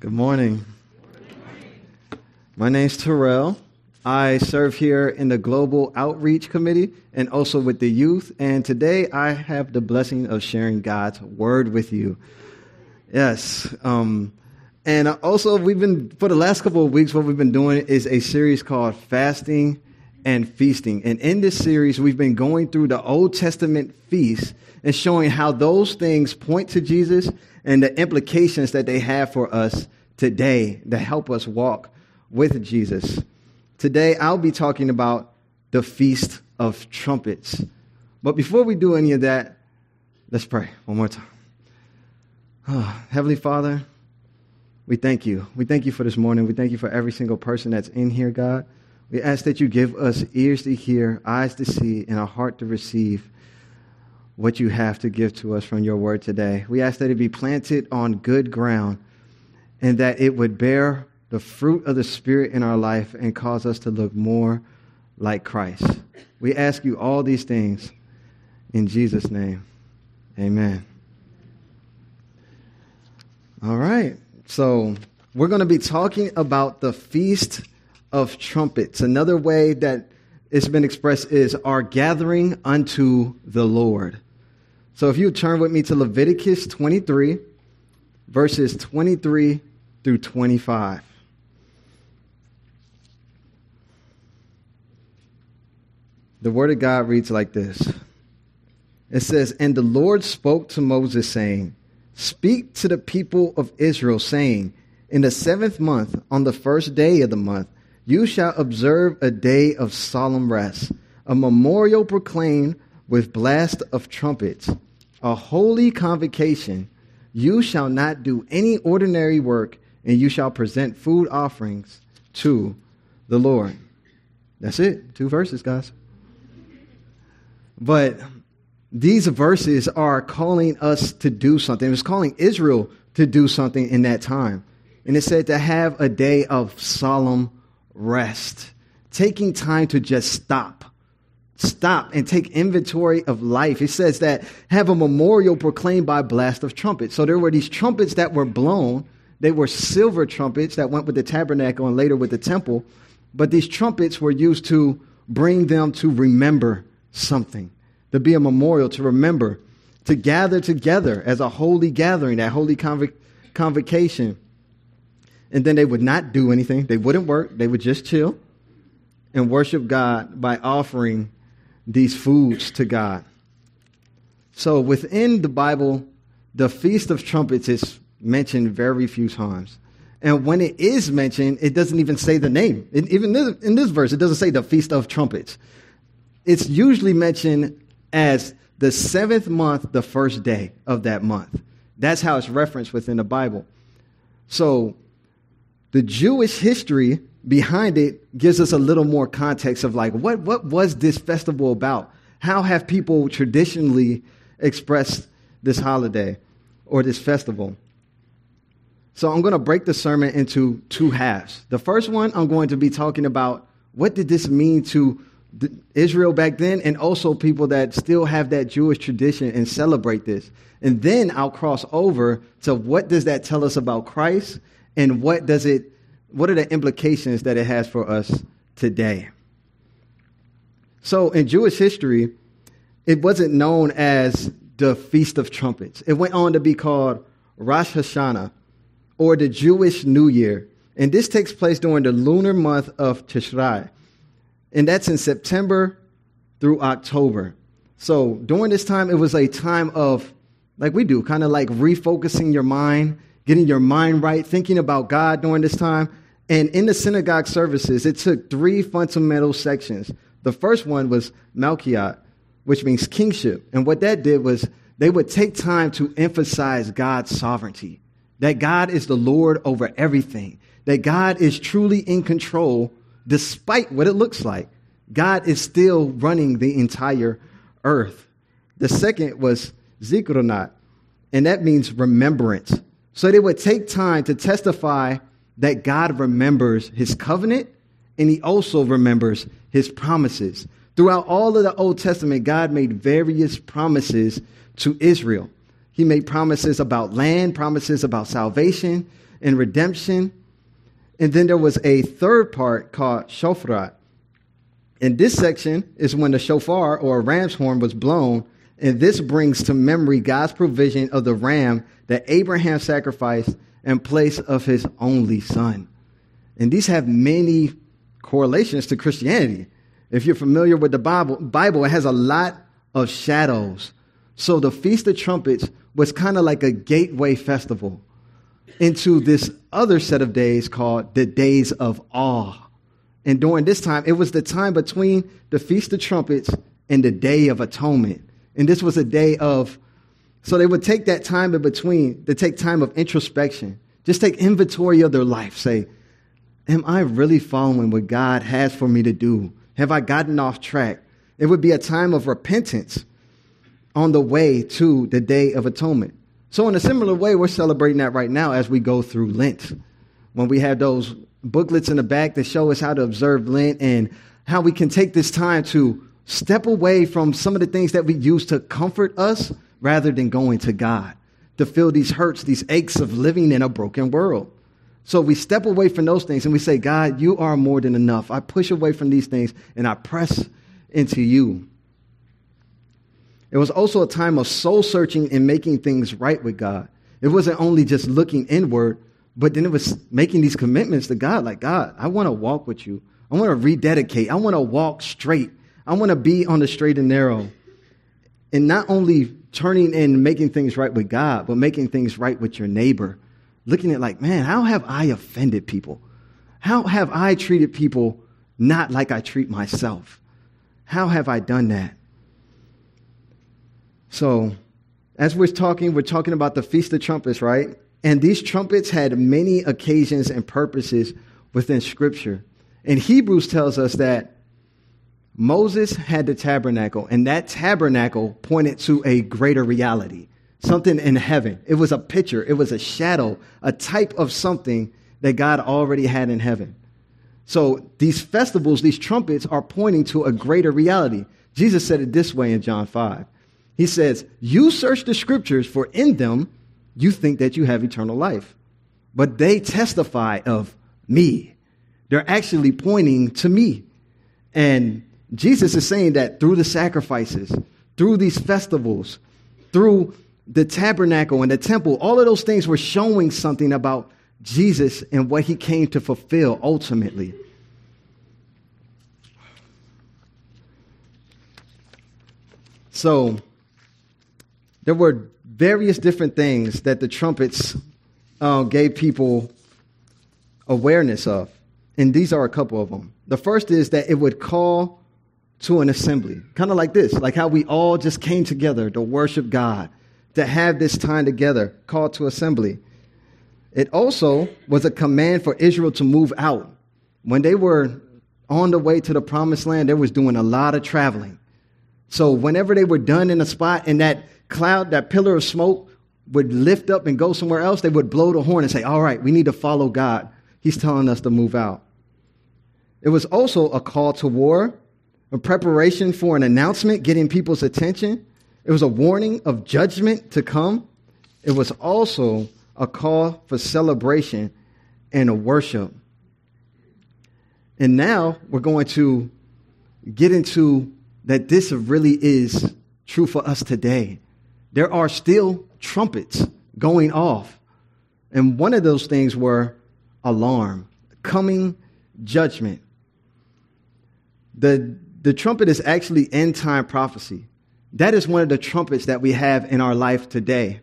Good morning. My name's Terrell. I serve here in the Global Outreach Committee and also with the youth. And today I have the blessing of sharing God's word with you. Yes. Um, and also, we've been, for the last couple of weeks, what we've been doing is a series called Fasting and Feasting. And in this series, we've been going through the Old Testament feasts and showing how those things point to Jesus and the implications that they have for us today to help us walk with Jesus. Today, I'll be talking about the Feast of Trumpets. But before we do any of that, let's pray one more time. Oh, Heavenly Father, we thank you. We thank you for this morning. We thank you for every single person that's in here, God. We ask that you give us ears to hear, eyes to see, and a heart to receive what you have to give to us from your word today. We ask that it be planted on good ground and that it would bear the fruit of the Spirit in our life and cause us to look more like Christ. We ask you all these things in Jesus' name. Amen. All right. So, we're going to be talking about the Feast of Trumpets. Another way that it's been expressed is our gathering unto the Lord. So, if you turn with me to Leviticus 23, verses 23 through 25. The Word of God reads like this It says, And the Lord spoke to Moses, saying, Speak to the people of Israel, saying, In the seventh month, on the first day of the month, you shall observe a day of solemn rest, a memorial proclaimed with blast of trumpets, a holy convocation. You shall not do any ordinary work, and you shall present food offerings to the Lord. That's it. Two verses, guys. But these verses are calling us to do something. It's calling Israel to do something in that time. And it said to have a day of solemn rest, taking time to just stop. Stop and take inventory of life. It says that have a memorial proclaimed by blast of trumpets. So there were these trumpets that were blown. They were silver trumpets that went with the tabernacle and later with the temple. But these trumpets were used to bring them to remember something to be a memorial, to remember, to gather together as a holy gathering, that holy conv- convocation. And then they would not do anything, they wouldn't work, they would just chill and worship God by offering these foods to God. So within the Bible, the Feast of Trumpets is mentioned very few times. And when it is mentioned, it doesn't even say the name. It, even this, in this verse, it doesn't say the Feast of Trumpets. It's usually mentioned as the seventh month, the first day of that month. That's how it's referenced within the Bible. So the Jewish history behind it gives us a little more context of like what, what was this festival about? How have people traditionally expressed this holiday or this festival? So I'm going to break the sermon into two halves. The first one, I'm going to be talking about what did this mean to Israel back then, and also people that still have that Jewish tradition and celebrate this. And then I'll cross over to what does that tell us about Christ, and what does it, what are the implications that it has for us today? So in Jewish history, it wasn't known as the Feast of Trumpets. It went on to be called Rosh Hashanah, or the Jewish New Year. And this takes place during the lunar month of Tishrei and that's in September through October. So during this time, it was a time of, like we do, kind of like refocusing your mind, getting your mind right, thinking about God during this time. And in the synagogue services, it took three fundamental sections. The first one was Malkiot, which means kingship. And what that did was they would take time to emphasize God's sovereignty, that God is the Lord over everything, that God is truly in control despite what it looks like, God is still running the entire earth. The second was Zichronot, and that means remembrance. So they would take time to testify that God remembers his covenant and he also remembers his promises. Throughout all of the Old Testament, God made various promises to Israel. He made promises about land, promises about salvation, and redemption. And then there was a third part called shofar. And this section is when the shofar or a ram's horn was blown. And this brings to memory God's provision of the ram that Abraham sacrificed in place of his only son. And these have many correlations to Christianity. If you're familiar with the Bible, Bible it has a lot of shadows. So the Feast of Trumpets was kind of like a gateway festival into this other set of days called the Days of Awe. And during this time, it was the time between the Feast of Trumpets and the Day of Atonement. And this was a day of, so they would take that time in between to take time of introspection. Just take inventory of their life. Say, Am I really following what God has for me to do? Have I gotten off track? It would be a time of repentance on the way to the Day of Atonement. So, in a similar way, we're celebrating that right now as we go through Lent. When we have those booklets in the back that show us how to observe Lent and how we can take this time to step away from some of the things that we use to comfort us rather than going to God, to feel these hurts, these aches of living in a broken world. So we step away from those things and we say, God, you are more than enough. I push away from these things and I press into you. It was also a time of soul searching and making things right with God. It wasn't only just looking inward, but then it was making these commitments to God like, God, I want to walk with you. I want to rededicate. I want to walk straight. I want to be on the straight and narrow. And not only turning and making things right with God, but making things right with your neighbor looking at like, man, how have I offended people? How have I treated people not like I treat myself? How have I done that? So, as we're talking, we're talking about the Feast of Trumpets, right? And these trumpets had many occasions and purposes within Scripture. And Hebrews tells us that Moses had the tabernacle, and that tabernacle pointed to a greater reality something in heaven. It was a picture, it was a shadow, a type of something that God already had in heaven. So these festivals, these trumpets are pointing to a greater reality. Jesus said it this way in John 5. He says, You search the scriptures, for in them you think that you have eternal life. But they testify of me. They're actually pointing to me. And Jesus is saying that through the sacrifices, through these festivals, through the tabernacle and the temple, all of those things were showing something about Jesus and what he came to fulfill ultimately. So, there were various different things that the trumpets uh, gave people awareness of. And these are a couple of them. The first is that it would call to an assembly, kind of like this, like how we all just came together to worship God to have this time together, called to assembly. It also was a command for Israel to move out. When they were on the way to the promised land, they was doing a lot of traveling. So whenever they were done in a spot and that cloud, that pillar of smoke would lift up and go somewhere else, they would blow the horn and say, All right, we need to follow God. He's telling us to move out. It was also a call to war, a preparation for an announcement, getting people's attention. It was a warning of judgment to come. It was also a call for celebration and a worship. And now we're going to get into that this really is true for us today. There are still trumpets going off. And one of those things were alarm, coming judgment. The, the trumpet is actually end time prophecy. That is one of the trumpets that we have in our life today.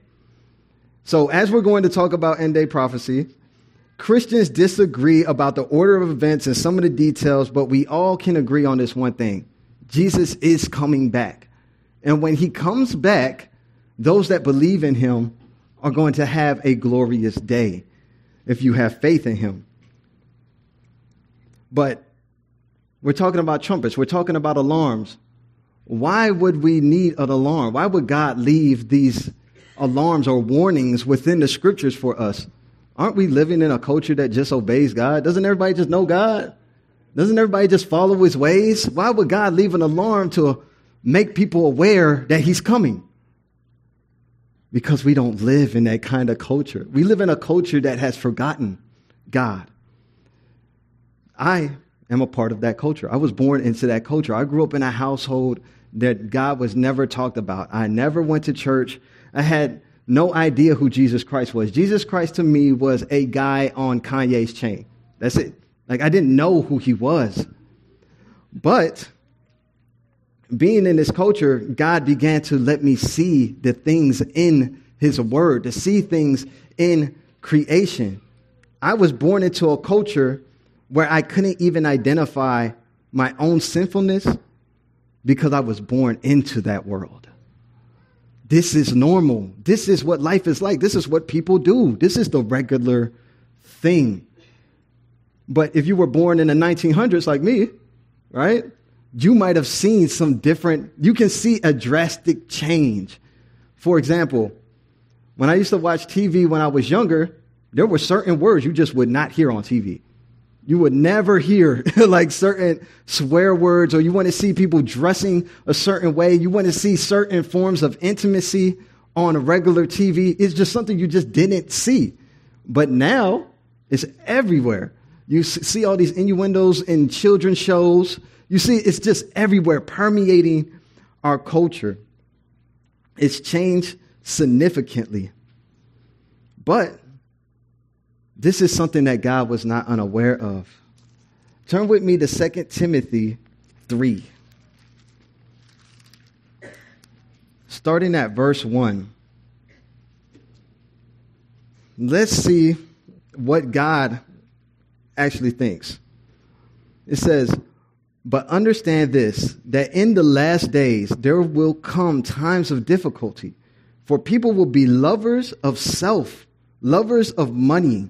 So, as we're going to talk about end day prophecy, Christians disagree about the order of events and some of the details, but we all can agree on this one thing Jesus is coming back. And when he comes back, those that believe in him are going to have a glorious day if you have faith in him. But we're talking about trumpets, we're talking about alarms. Why would we need an alarm? Why would God leave these alarms or warnings within the scriptures for us? Aren't we living in a culture that just obeys God? Doesn't everybody just know God? Doesn't everybody just follow his ways? Why would God leave an alarm to make people aware that he's coming? because we don't live in that kind of culture. We live in a culture that has forgotten God. I am a part of that culture. I was born into that culture. I grew up in a household that God was never talked about. I never went to church. I had no idea who Jesus Christ was. Jesus Christ to me was a guy on Kanye's chain. That's it. Like I didn't know who he was. But being in this culture, God began to let me see the things in his word, to see things in creation. I was born into a culture where I couldn't even identify my own sinfulness because I was born into that world. This is normal. This is what life is like. This is what people do. This is the regular thing. But if you were born in the 1900s like me, right, you might have seen some different, you can see a drastic change. For example, when I used to watch TV when I was younger, there were certain words you just would not hear on TV. You would never hear like certain swear words, or you want to see people dressing a certain way. You want to see certain forms of intimacy on a regular TV. It's just something you just didn't see. But now it's everywhere. You see all these innuendos in children's shows. You see, it's just everywhere, permeating our culture. It's changed significantly. But this is something that God was not unaware of. Turn with me to 2 Timothy 3. Starting at verse 1. Let's see what God actually thinks. It says, But understand this, that in the last days there will come times of difficulty, for people will be lovers of self, lovers of money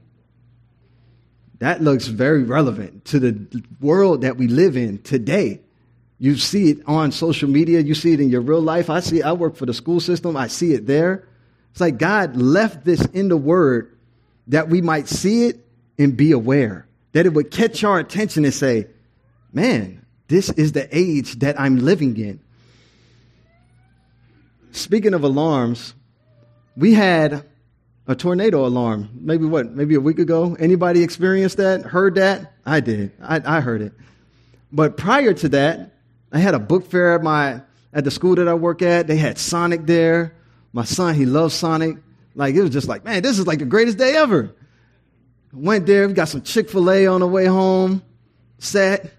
That looks very relevant to the world that we live in today. You see it on social media, you see it in your real life. I see I work for the school system, I see it there. It's like God left this in the word that we might see it and be aware, that it would catch our attention and say, man, this is the age that I'm living in. Speaking of alarms, we had a tornado alarm. Maybe what? Maybe a week ago. Anybody experienced that? Heard that? I did. I, I heard it. But prior to that, I had a book fair at my at the school that I work at. They had Sonic there. My son, he loves Sonic. Like it was just like, man, this is like the greatest day ever. Went there, we got some Chick Fil A on the way home. Sat,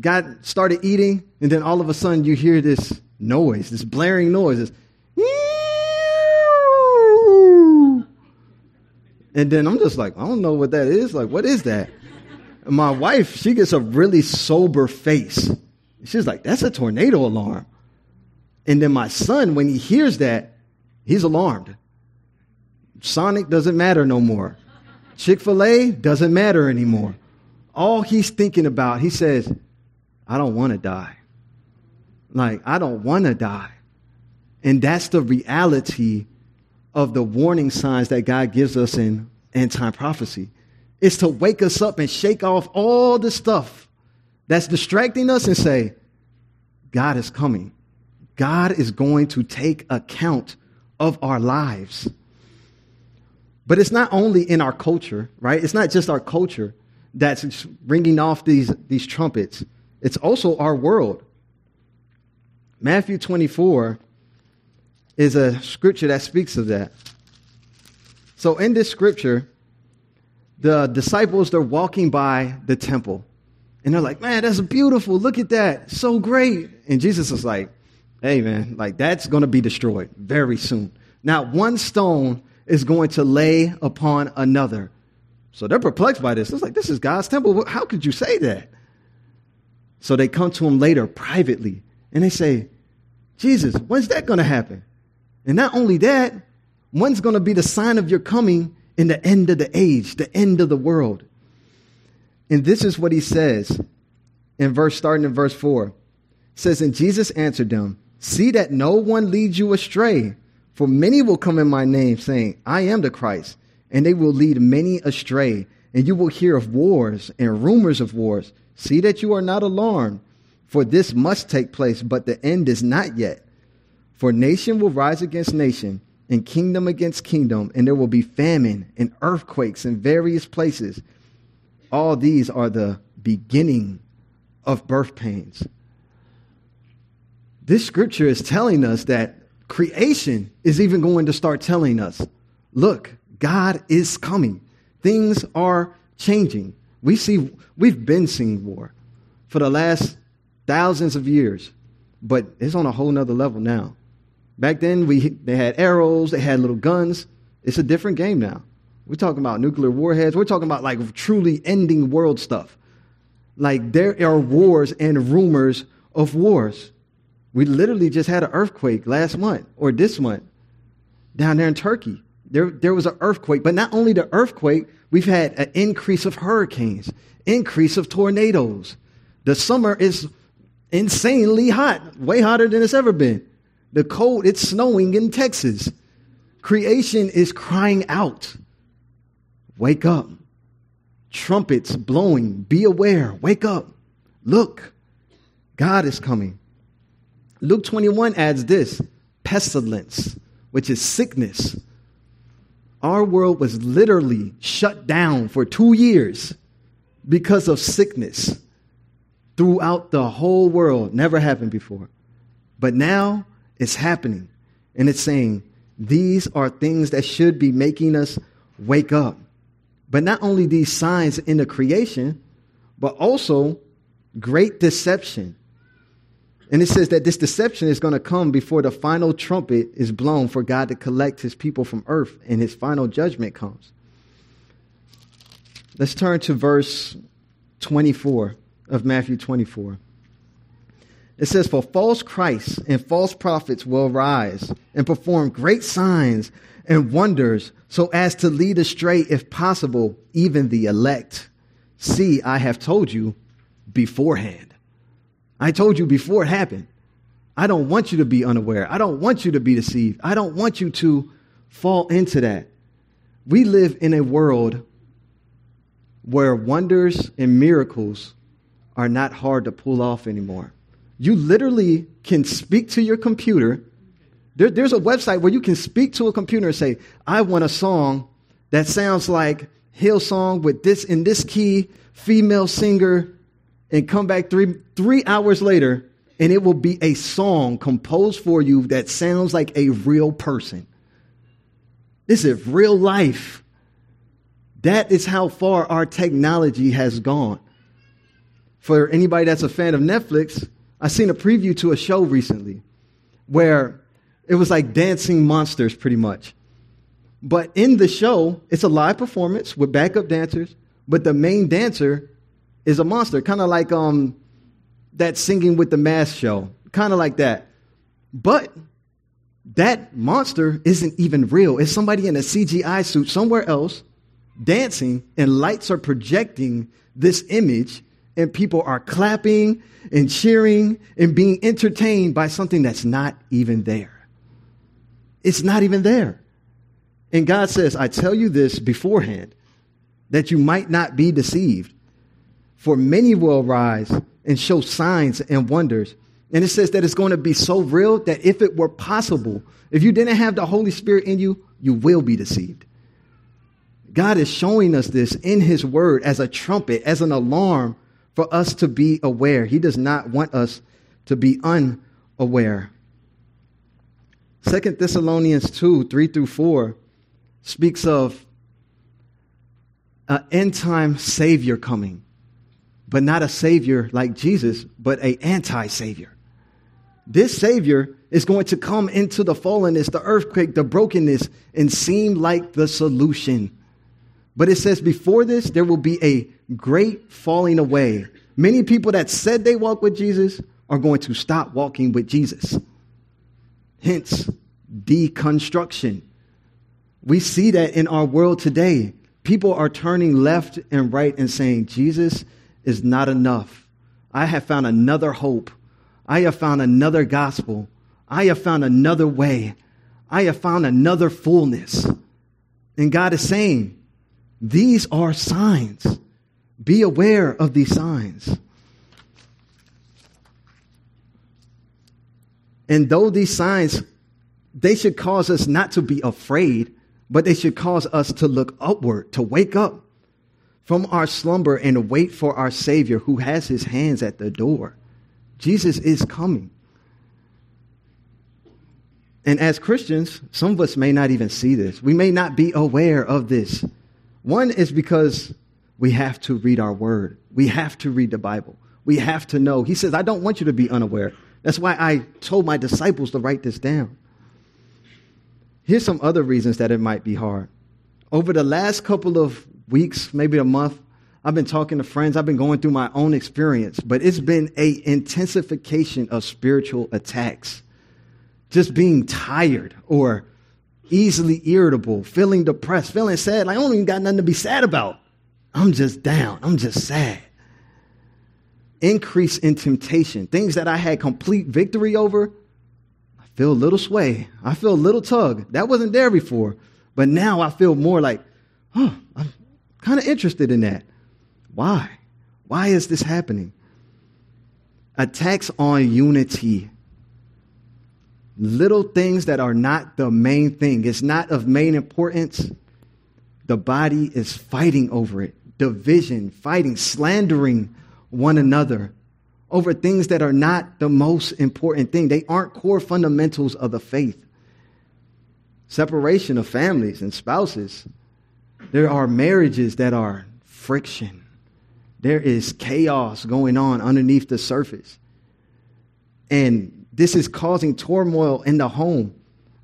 got started eating, and then all of a sudden you hear this noise, this blaring noise. This, And then I'm just like, I don't know what that is. Like, what is that? And my wife, she gets a really sober face. She's like, that's a tornado alarm. And then my son, when he hears that, he's alarmed. Sonic doesn't matter no more. Chick fil A doesn't matter anymore. All he's thinking about, he says, I don't want to die. Like, I don't want to die. And that's the reality of the warning signs that God gives us in end time prophecy. It's to wake us up and shake off all the stuff that's distracting us and say, God is coming. God is going to take account of our lives. But it's not only in our culture, right? It's not just our culture that's ringing off these, these trumpets, it's also our world. Matthew 24 is a scripture that speaks of that. So in this scripture, the disciples, they're walking by the temple. And they're like, man, that's beautiful. Look at that. So great. And Jesus is like, hey, man, like that's going to be destroyed very soon. Now, one stone is going to lay upon another. So they're perplexed by this. It's like, this is God's temple. How could you say that? So they come to him later privately and they say, Jesus, when's that going to happen? And not only that, One's going to be the sign of your coming in the end of the age, the end of the world. And this is what he says in verse starting in verse 4. It says, And Jesus answered them, See that no one leads you astray, for many will come in my name, saying, I am the Christ, and they will lead many astray. And you will hear of wars and rumors of wars. See that you are not alarmed, for this must take place, but the end is not yet. For nation will rise against nation, and kingdom against kingdom, and there will be famine and earthquakes in various places. All these are the beginning of birth pains. This scripture is telling us that creation is even going to start telling us look, God is coming. Things are changing. We see, we've been seeing war for the last thousands of years, but it's on a whole nother level now. Back then, we, they had arrows, they had little guns. It's a different game now. We're talking about nuclear warheads. We're talking about like truly ending world stuff. Like there are wars and rumors of wars. We literally just had an earthquake last month or this month down there in Turkey. There, there was an earthquake, but not only the earthquake, we've had an increase of hurricanes, increase of tornadoes. The summer is insanely hot, way hotter than it's ever been. The cold, it's snowing in Texas. Creation is crying out. Wake up. Trumpets blowing. Be aware. Wake up. Look. God is coming. Luke 21 adds this pestilence, which is sickness. Our world was literally shut down for two years because of sickness throughout the whole world. Never happened before. But now it's happening. And it's saying, these are things that should be making us wake up. But not only these signs in the creation, but also great deception. And it says that this deception is going to come before the final trumpet is blown for God to collect his people from earth and his final judgment comes. Let's turn to verse 24 of Matthew 24. It says, For false Christs and false prophets will rise and perform great signs and wonders so as to lead astray, if possible, even the elect. See, I have told you beforehand. I told you before it happened. I don't want you to be unaware. I don't want you to be deceived. I don't want you to fall into that. We live in a world where wonders and miracles are not hard to pull off anymore. You literally can speak to your computer. There, there's a website where you can speak to a computer and say, I want a song that sounds like Hillsong with this in this key, female singer, and come back three, three hours later, and it will be a song composed for you that sounds like a real person. This is real life. That is how far our technology has gone. For anybody that's a fan of Netflix, I seen a preview to a show recently where it was like dancing monsters pretty much. But in the show, it's a live performance with backup dancers, but the main dancer is a monster, kind of like um, that singing with the mask show, kind of like that. But that monster isn't even real. It's somebody in a CGI suit somewhere else dancing, and lights are projecting this image, and people are clapping and cheering and being entertained by something that's not even there. It's not even there. And God says, I tell you this beforehand that you might not be deceived. For many will rise and show signs and wonders. And it says that it's going to be so real that if it were possible, if you didn't have the Holy Spirit in you, you will be deceived. God is showing us this in His Word as a trumpet, as an alarm for us to be aware. He does not want us to be unaware. Second Thessalonians 2 3 through 4 speaks of an end time Savior coming but not a savior like Jesus, but a anti-savior. This savior is going to come into the fallenness, the earthquake, the brokenness, and seem like the solution. But it says before this, there will be a great falling away. Many people that said they walk with Jesus are going to stop walking with Jesus. Hence, deconstruction. We see that in our world today. People are turning left and right and saying, Jesus is not enough. I have found another hope. I have found another gospel. I have found another way. I have found another fullness. And God is saying, these are signs. Be aware of these signs. And though these signs, they should cause us not to be afraid, but they should cause us to look upward, to wake up from our slumber and wait for our Savior who has his hands at the door. Jesus is coming. And as Christians, some of us may not even see this. We may not be aware of this. One is because we have to read our word. We have to read the Bible. We have to know. He says, I don't want you to be unaware. That's why I told my disciples to write this down. Here's some other reasons that it might be hard. Over the last couple of weeks, maybe a month, I've been talking to friends. I've been going through my own experience, but it's been a intensification of spiritual attacks just being tired or easily irritable, feeling depressed, feeling sad. Like I don't even got nothing to be sad about. I'm just down. I'm just sad. Increase in temptation. Things that I had complete victory over, I feel a little sway. I feel a little tug. That wasn't there before. But now I feel more like, oh, I'm kind of interested in that. Why? Why is this happening? Attacks on unity little things that are not the main thing. It's not of main importance. The body is fighting over it. Division, fighting, slandering one another over things that are not the most important thing. They aren't core fundamentals of the faith. Separation of families and spouses. There are marriages that are friction. There is chaos going on underneath the surface. And this is causing turmoil in the home.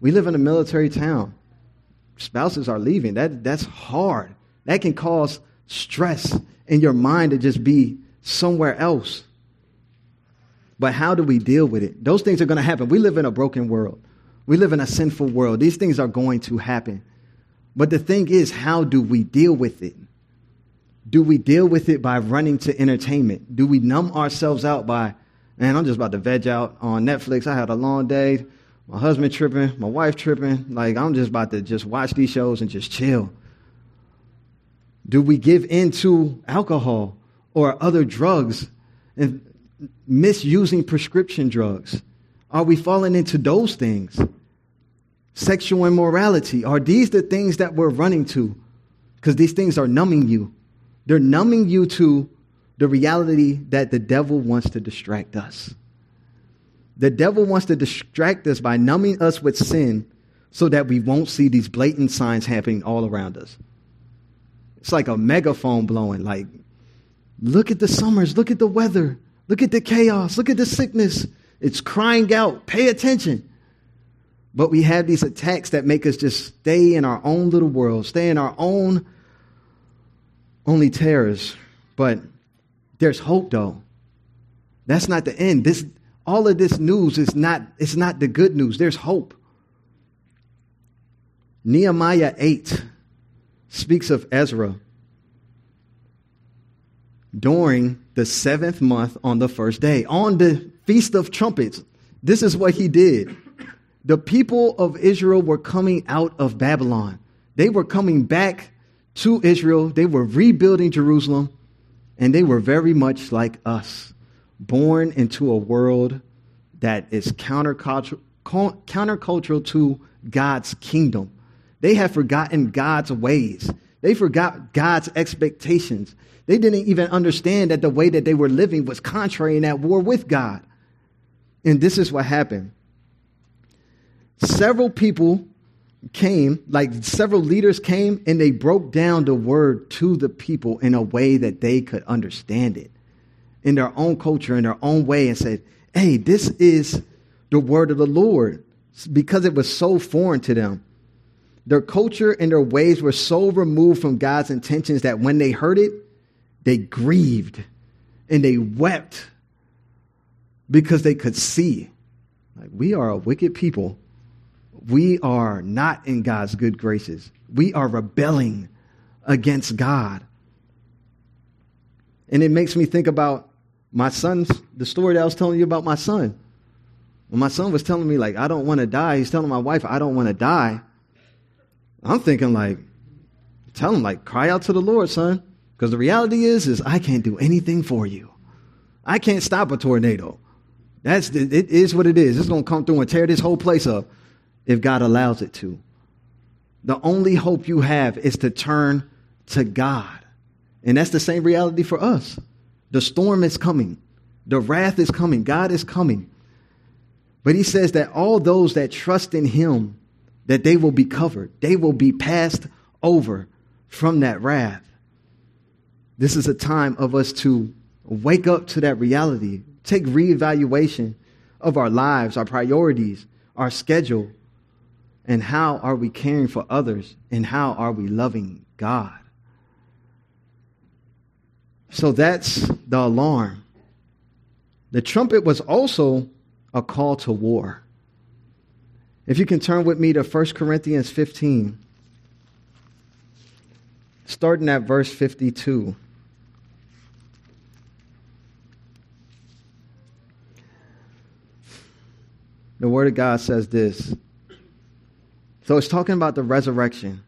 We live in a military town. Spouses are leaving. That, that's hard. That can cause stress in your mind to just be somewhere else. But how do we deal with it? Those things are going to happen. We live in a broken world. We live in a sinful world. These things are going to happen. But the thing is, how do we deal with it? Do we deal with it by running to entertainment? Do we numb ourselves out by Man, I'm just about to veg out on Netflix. I had a long day. My husband tripping, my wife tripping. Like, I'm just about to just watch these shows and just chill. Do we give in to alcohol or other drugs and misusing prescription drugs? Are we falling into those things? Sexual immorality. Are these the things that we're running to? Because these things are numbing you. They're numbing you to the reality that the devil wants to distract us. The devil wants to distract us by numbing us with sin so that we won't see these blatant signs happening all around us. It's like a megaphone blowing, like, look at the summers, look at the weather, look at the chaos, look at the sickness. It's crying out, pay attention. But we have these attacks that make us just stay in our own little world, stay in our own only terrors. But there's hope though. That's not the end. This all of this news is not it's not the good news. There's hope. Nehemiah 8 speaks of Ezra during the seventh month on the first day, on the Feast of Trumpets. This is what he did. The people of Israel were coming out of Babylon. They were coming back to Israel. They were rebuilding Jerusalem. And they were very much like us, born into a world that is countercultural, countercultural to God's kingdom. They have forgotten God's ways. They forgot God's expectations. They didn't even understand that the way that they were living was contrary and at war with God. And this is what happened. Several people came, like several leaders came, and they broke down the word to the people in a way that they could understand it in their own culture, in their own way, and said, Hey, this is the word of the Lord because it was so foreign to them. Their culture and their ways were so removed from God's intentions that when they heard it, they grieved and they wept because they could see. Like, we are a wicked people we are not in God's good graces. We are rebelling against God. And it makes me think about my son's, the story that I was telling you about my son. When my son was telling me, like, I don't want to die, he's telling my wife, I don't want to die. I'm thinking, like, tell him, like, cry out to the Lord, son. Because the reality is, is I can't do anything for you. I can't stop a tornado. That's it is what it is. It's going to come through and tear this whole place up if God allows it to. The only hope you have is to turn to God. And that's the same reality for us. The storm is coming. The wrath is coming. God is coming. But he says that all those that trust in him, that they will be covered. They will be passed over from that wrath. This is a time of us to wake up to that reality, take reevaluation of our lives, our priorities, our schedule, and how are we caring for others, and how are we loving God. So that's the alarm. The trumpet was also a call to war. If you can turn with me to 1 Corinthians 15, starting at verse 52. The Word of God says this. So it's talking about the resurrection.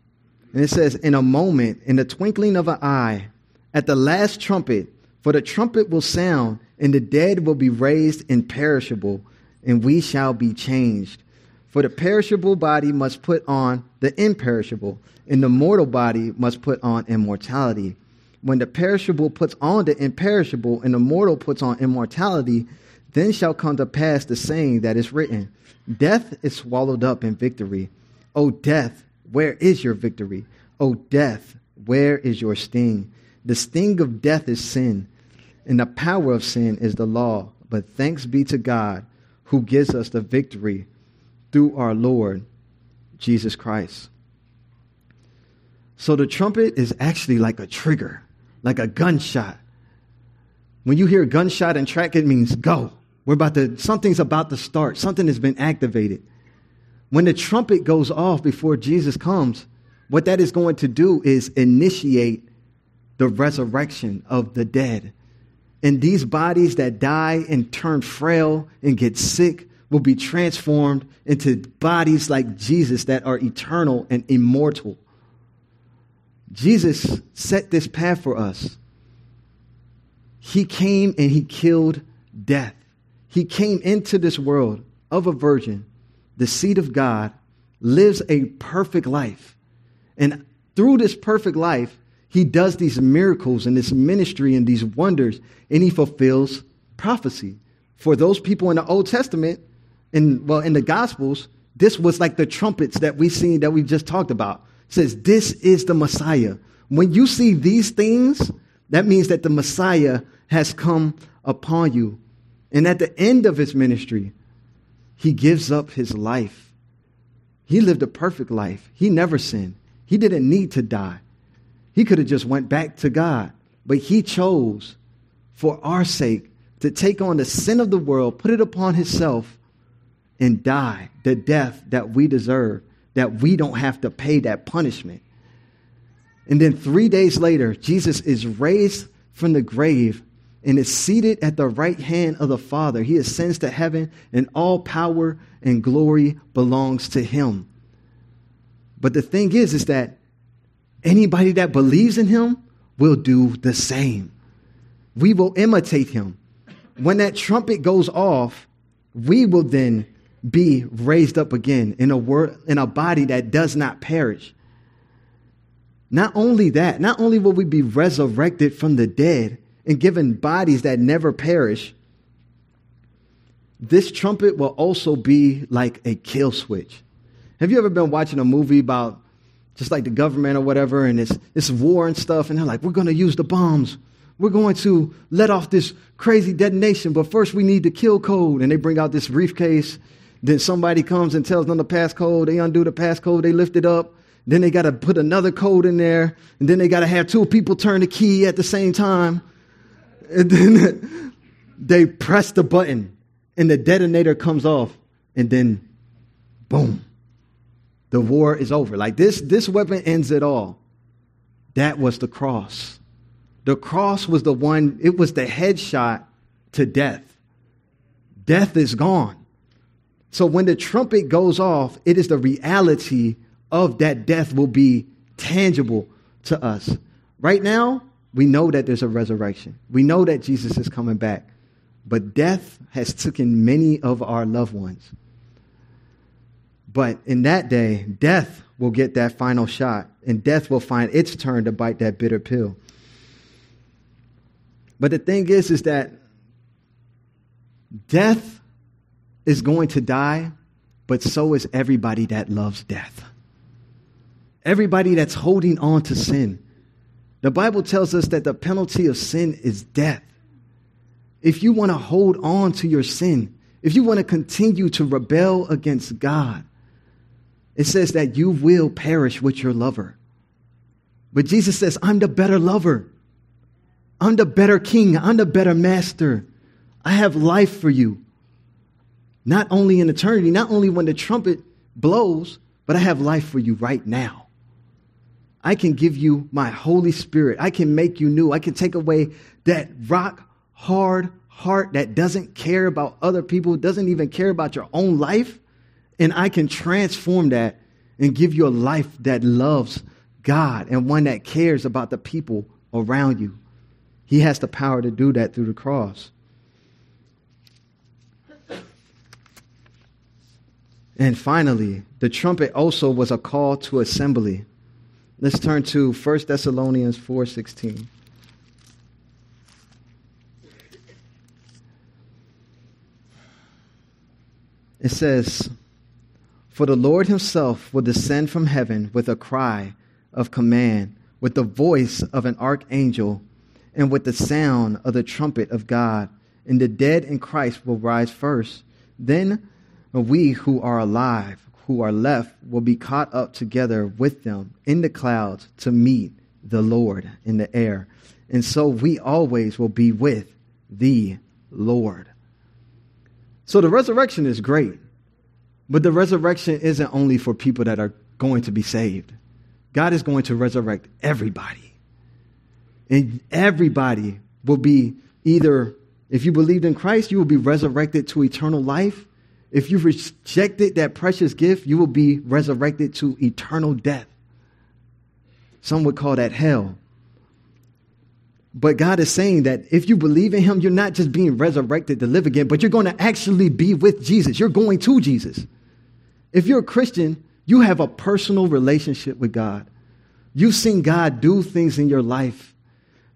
And it says, In a moment, in the twinkling of an eye, at the last trumpet, for the trumpet will sound, and the dead will be raised imperishable, and we shall be changed. For the perishable body must put on the imperishable, and the mortal body must put on immortality. When the perishable puts on the imperishable, and the mortal puts on immortality, then shall come to pass the saying that is written Death is swallowed up in victory. O death, where is your victory? O death, where is your sting? The sting of death is sin, and the power of sin is the law. But thanks be to God who gives us the victory through our Lord Jesus Christ. So the trumpet is actually like a trigger, like a gunshot. When you hear gunshot and track, it means go. We're about to, something's about to start. Something has been activated. When the trumpet goes off before Jesus comes, what that is going to do is initiate the resurrection of the dead. And these bodies that die and turn frail and get sick will be transformed into bodies like Jesus that are eternal and immortal. Jesus set this path for us. He came and he killed death. He came into this world of a virgin, the seed of God, lives a perfect life. And through this perfect life, he does these miracles and this ministry and these wonders, and he fulfills prophecy. For those people in the Old Testament, and well, in the Gospels, this was like the trumpets that we seen that we just talked about. It says, This is the Messiah. When you see these things, that means that the Messiah has come upon you. And at the end of his ministry, he gives up his life. He lived a perfect life. He never sinned. He didn't need to die. He could have just went back to God, but he chose for our sake to take on the sin of the world, put it upon himself, and die the death that we deserve, that we don't have to pay that punishment. And then three days later, Jesus is raised from the grave and is seated at the right hand of the Father. He ascends to heaven, and all power and glory belongs to him. But the thing is, is that Anybody that believes in him will do the same. We will imitate him. When that trumpet goes off, we will then be raised up again in a word, in a body that does not perish. Not only that, not only will we be resurrected from the dead and given bodies that never perish, this trumpet will also be like a kill switch. Have you ever been watching a movie about just like the government or whatever, and it's, it's war and stuff, and they're like, we're going to use the bombs. We're going to let off this crazy detonation, but first we need the kill code. And they bring out this briefcase. Then somebody comes and tells them the passcode. They undo the passcode. They lift it up. Then they got to put another code in there. And then they got to have two people turn the key at the same time. And then they press the button and the detonator comes off. And then, boom, the war is over. Like this, this weapon ends it all. That was the cross. The cross was the one, it was the headshot to death. Death is gone. So when the trumpet goes off, it is the reality of that death will be tangible to us. Right now, we know that there's a resurrection. We know that Jesus is coming back. But death has taken many of our loved ones. But in that day, death will get that final shot, and death will find its turn to bite that bitter pill. But the thing is, is that death is going to die, but so is everybody that loves death. Everybody that's holding on to sin. The Bible tells us that the penalty of sin is death. If you want to hold on to your sin, if you want to continue to rebel against God, it says that you will perish with your lover. But Jesus says, I'm the better lover. I'm the better king. I'm the better master. I have life for you. Not only in eternity, not only when the trumpet blows, but I have life for you right now. I can give you my Holy Spirit. I can make you new. I can take away that rock hard heart that doesn't care about other people, doesn't even care about your own life. And I can transform that and give you a life that loves God and one that cares about the people around you. He has the power to do that through the cross. And finally, the trumpet also was a call to assembly. Let's turn to 1 Thessalonians 4:16. It says, For the Lord himself will descend from heaven with a cry of command, with the voice of an archangel, and with the sound of the trumpet of God. And the dead in Christ will rise first. Then we who are alive who are left will be caught up together with them in the clouds to meet the Lord in the air. And so we always will be with the Lord. So the resurrection is great, but the resurrection isn't only for people that are going to be saved. God is going to resurrect everybody. And everybody will be either, if you believed in Christ, you will be resurrected to eternal life if you've rejected that precious gift, you will be resurrected to eternal death. Some would call that hell. But God is saying that if you believe in Him, you're not just being resurrected to live again, but you're going to actually be with Jesus. You're going to Jesus. If you're a Christian, you have a personal relationship with God. You've seen God do things in your life.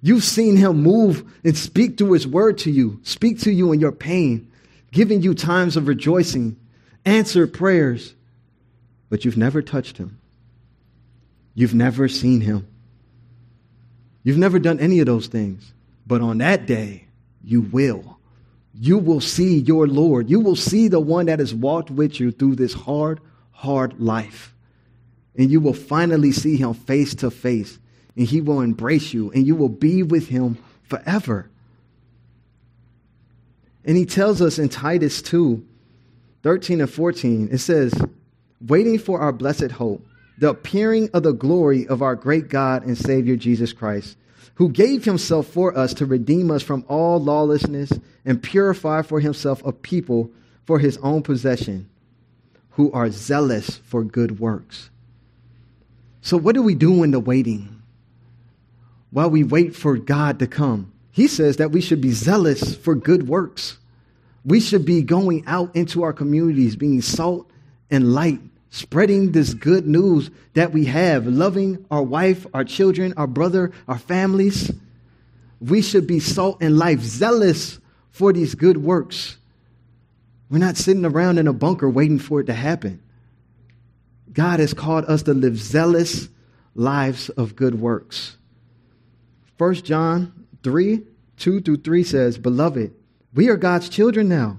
You've seen Him move and speak through His word to you, speak to you in your pain giving you times of rejoicing, answered prayers, but you've never touched him. You've never seen him. You've never done any of those things. But on that day, you will. You will see your Lord. You will see the one that has walked with you through this hard, hard life. And you will finally see him face to face. And he will embrace you. And you will be with him forever. And he tells us in Titus 2 13 and 14, it says, waiting for our blessed hope, the appearing of the glory of our great God and Savior Jesus Christ, who gave himself for us to redeem us from all lawlessness and purify for himself a people for his own possession, who are zealous for good works. So, what do we do in the waiting? While we wait for God to come, he says that we should be zealous for good works. We should be going out into our communities, being salt and light, spreading this good news that we have, loving our wife, our children, our brother, our families. We should be salt and life, zealous for these good works. We're not sitting around in a bunker waiting for it to happen. God has called us to live zealous lives of good works. 1 John 3 2 through 3 says, Beloved, we are God's children now.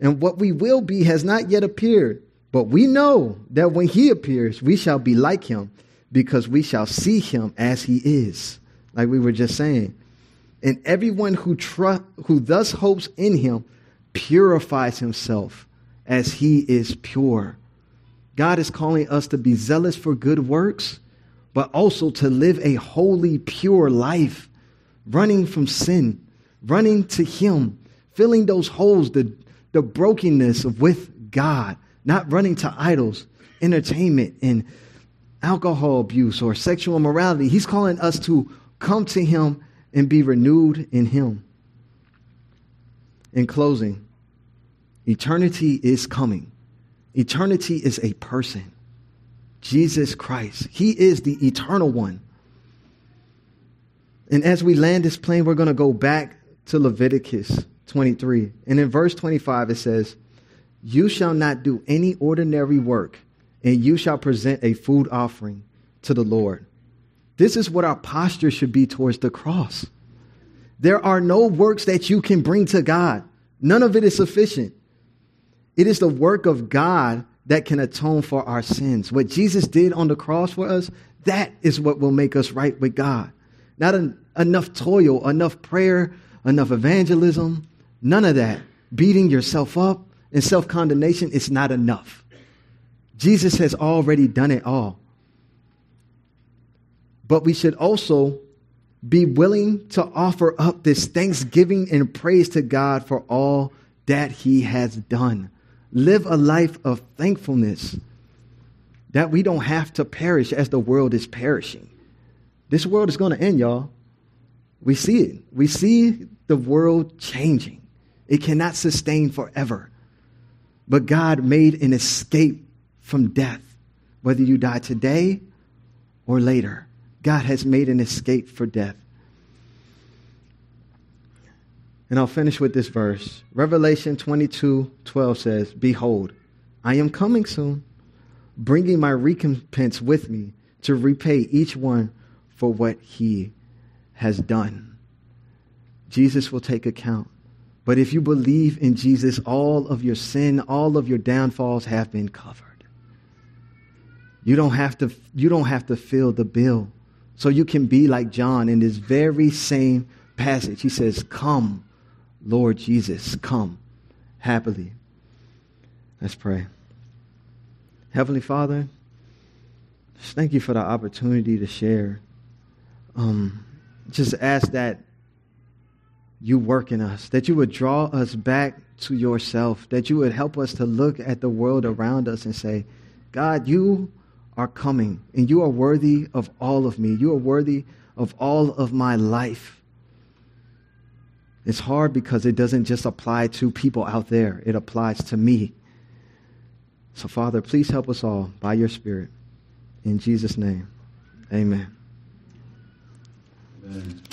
And what we will be has not yet appeared. But we know that when he appears, we shall be like him because we shall see him as he is, like we were just saying. And everyone who, tr- who thus hopes in him purifies himself as he is pure. God is calling us to be zealous for good works, but also to live a holy, pure life, running from sin, running to Him, filling those holes, the, the brokenness with God, not running to idols, entertainment, and alcohol abuse or sexual immorality. He's calling us to come to Him and be renewed in Him. In closing, eternity is coming. Eternity is a person. Jesus Christ. He is the eternal one. And as we land this plane, we're going to go back to Leviticus 23. And in verse 25, it says, You shall not do any ordinary work, and you shall present a food offering to the Lord. This is what our posture should be towards the cross. There are no works that you can bring to God, none of it is sufficient. It is the work of God that can atone for our sins. What Jesus did on the cross for us, that is what will make us right with God. Not an, enough toil, enough prayer, enough evangelism, none of that. Beating yourself up and self condemnation is not enough. Jesus has already done it all. But we should also be willing to offer up this thanksgiving and praise to God for all that He has done live a life of thankfulness that we don't have to perish as the world is perishing. This world is going to end, y'all. We see it. We see the world changing. It cannot sustain forever. But God made an escape from death. Whether you die today or later, God has made an escape for death. And I'll finish with this verse. Revelation 22 12 says, Behold, I am coming soon, bringing my recompense with me to repay each one for what he has done. Jesus will take account. But if you believe in Jesus, all of your sin, all of your downfalls have been covered. You don't have to, you don't have to fill the bill. So you can be like John in this very same passage. He says, Come Lord Jesus, come happily. Let's pray. Heavenly Father, thank you for the opportunity to share. Um, just ask that you work in us, that you would draw us back to yourself, that you would help us to look at the world around us and say, God, you are coming and you are worthy of all of me. You are worthy of all of my life. It's hard because it doesn't just apply to people out there, it applies to me. So, Father, please help us all by your Spirit. In Jesus' name, amen. Amen.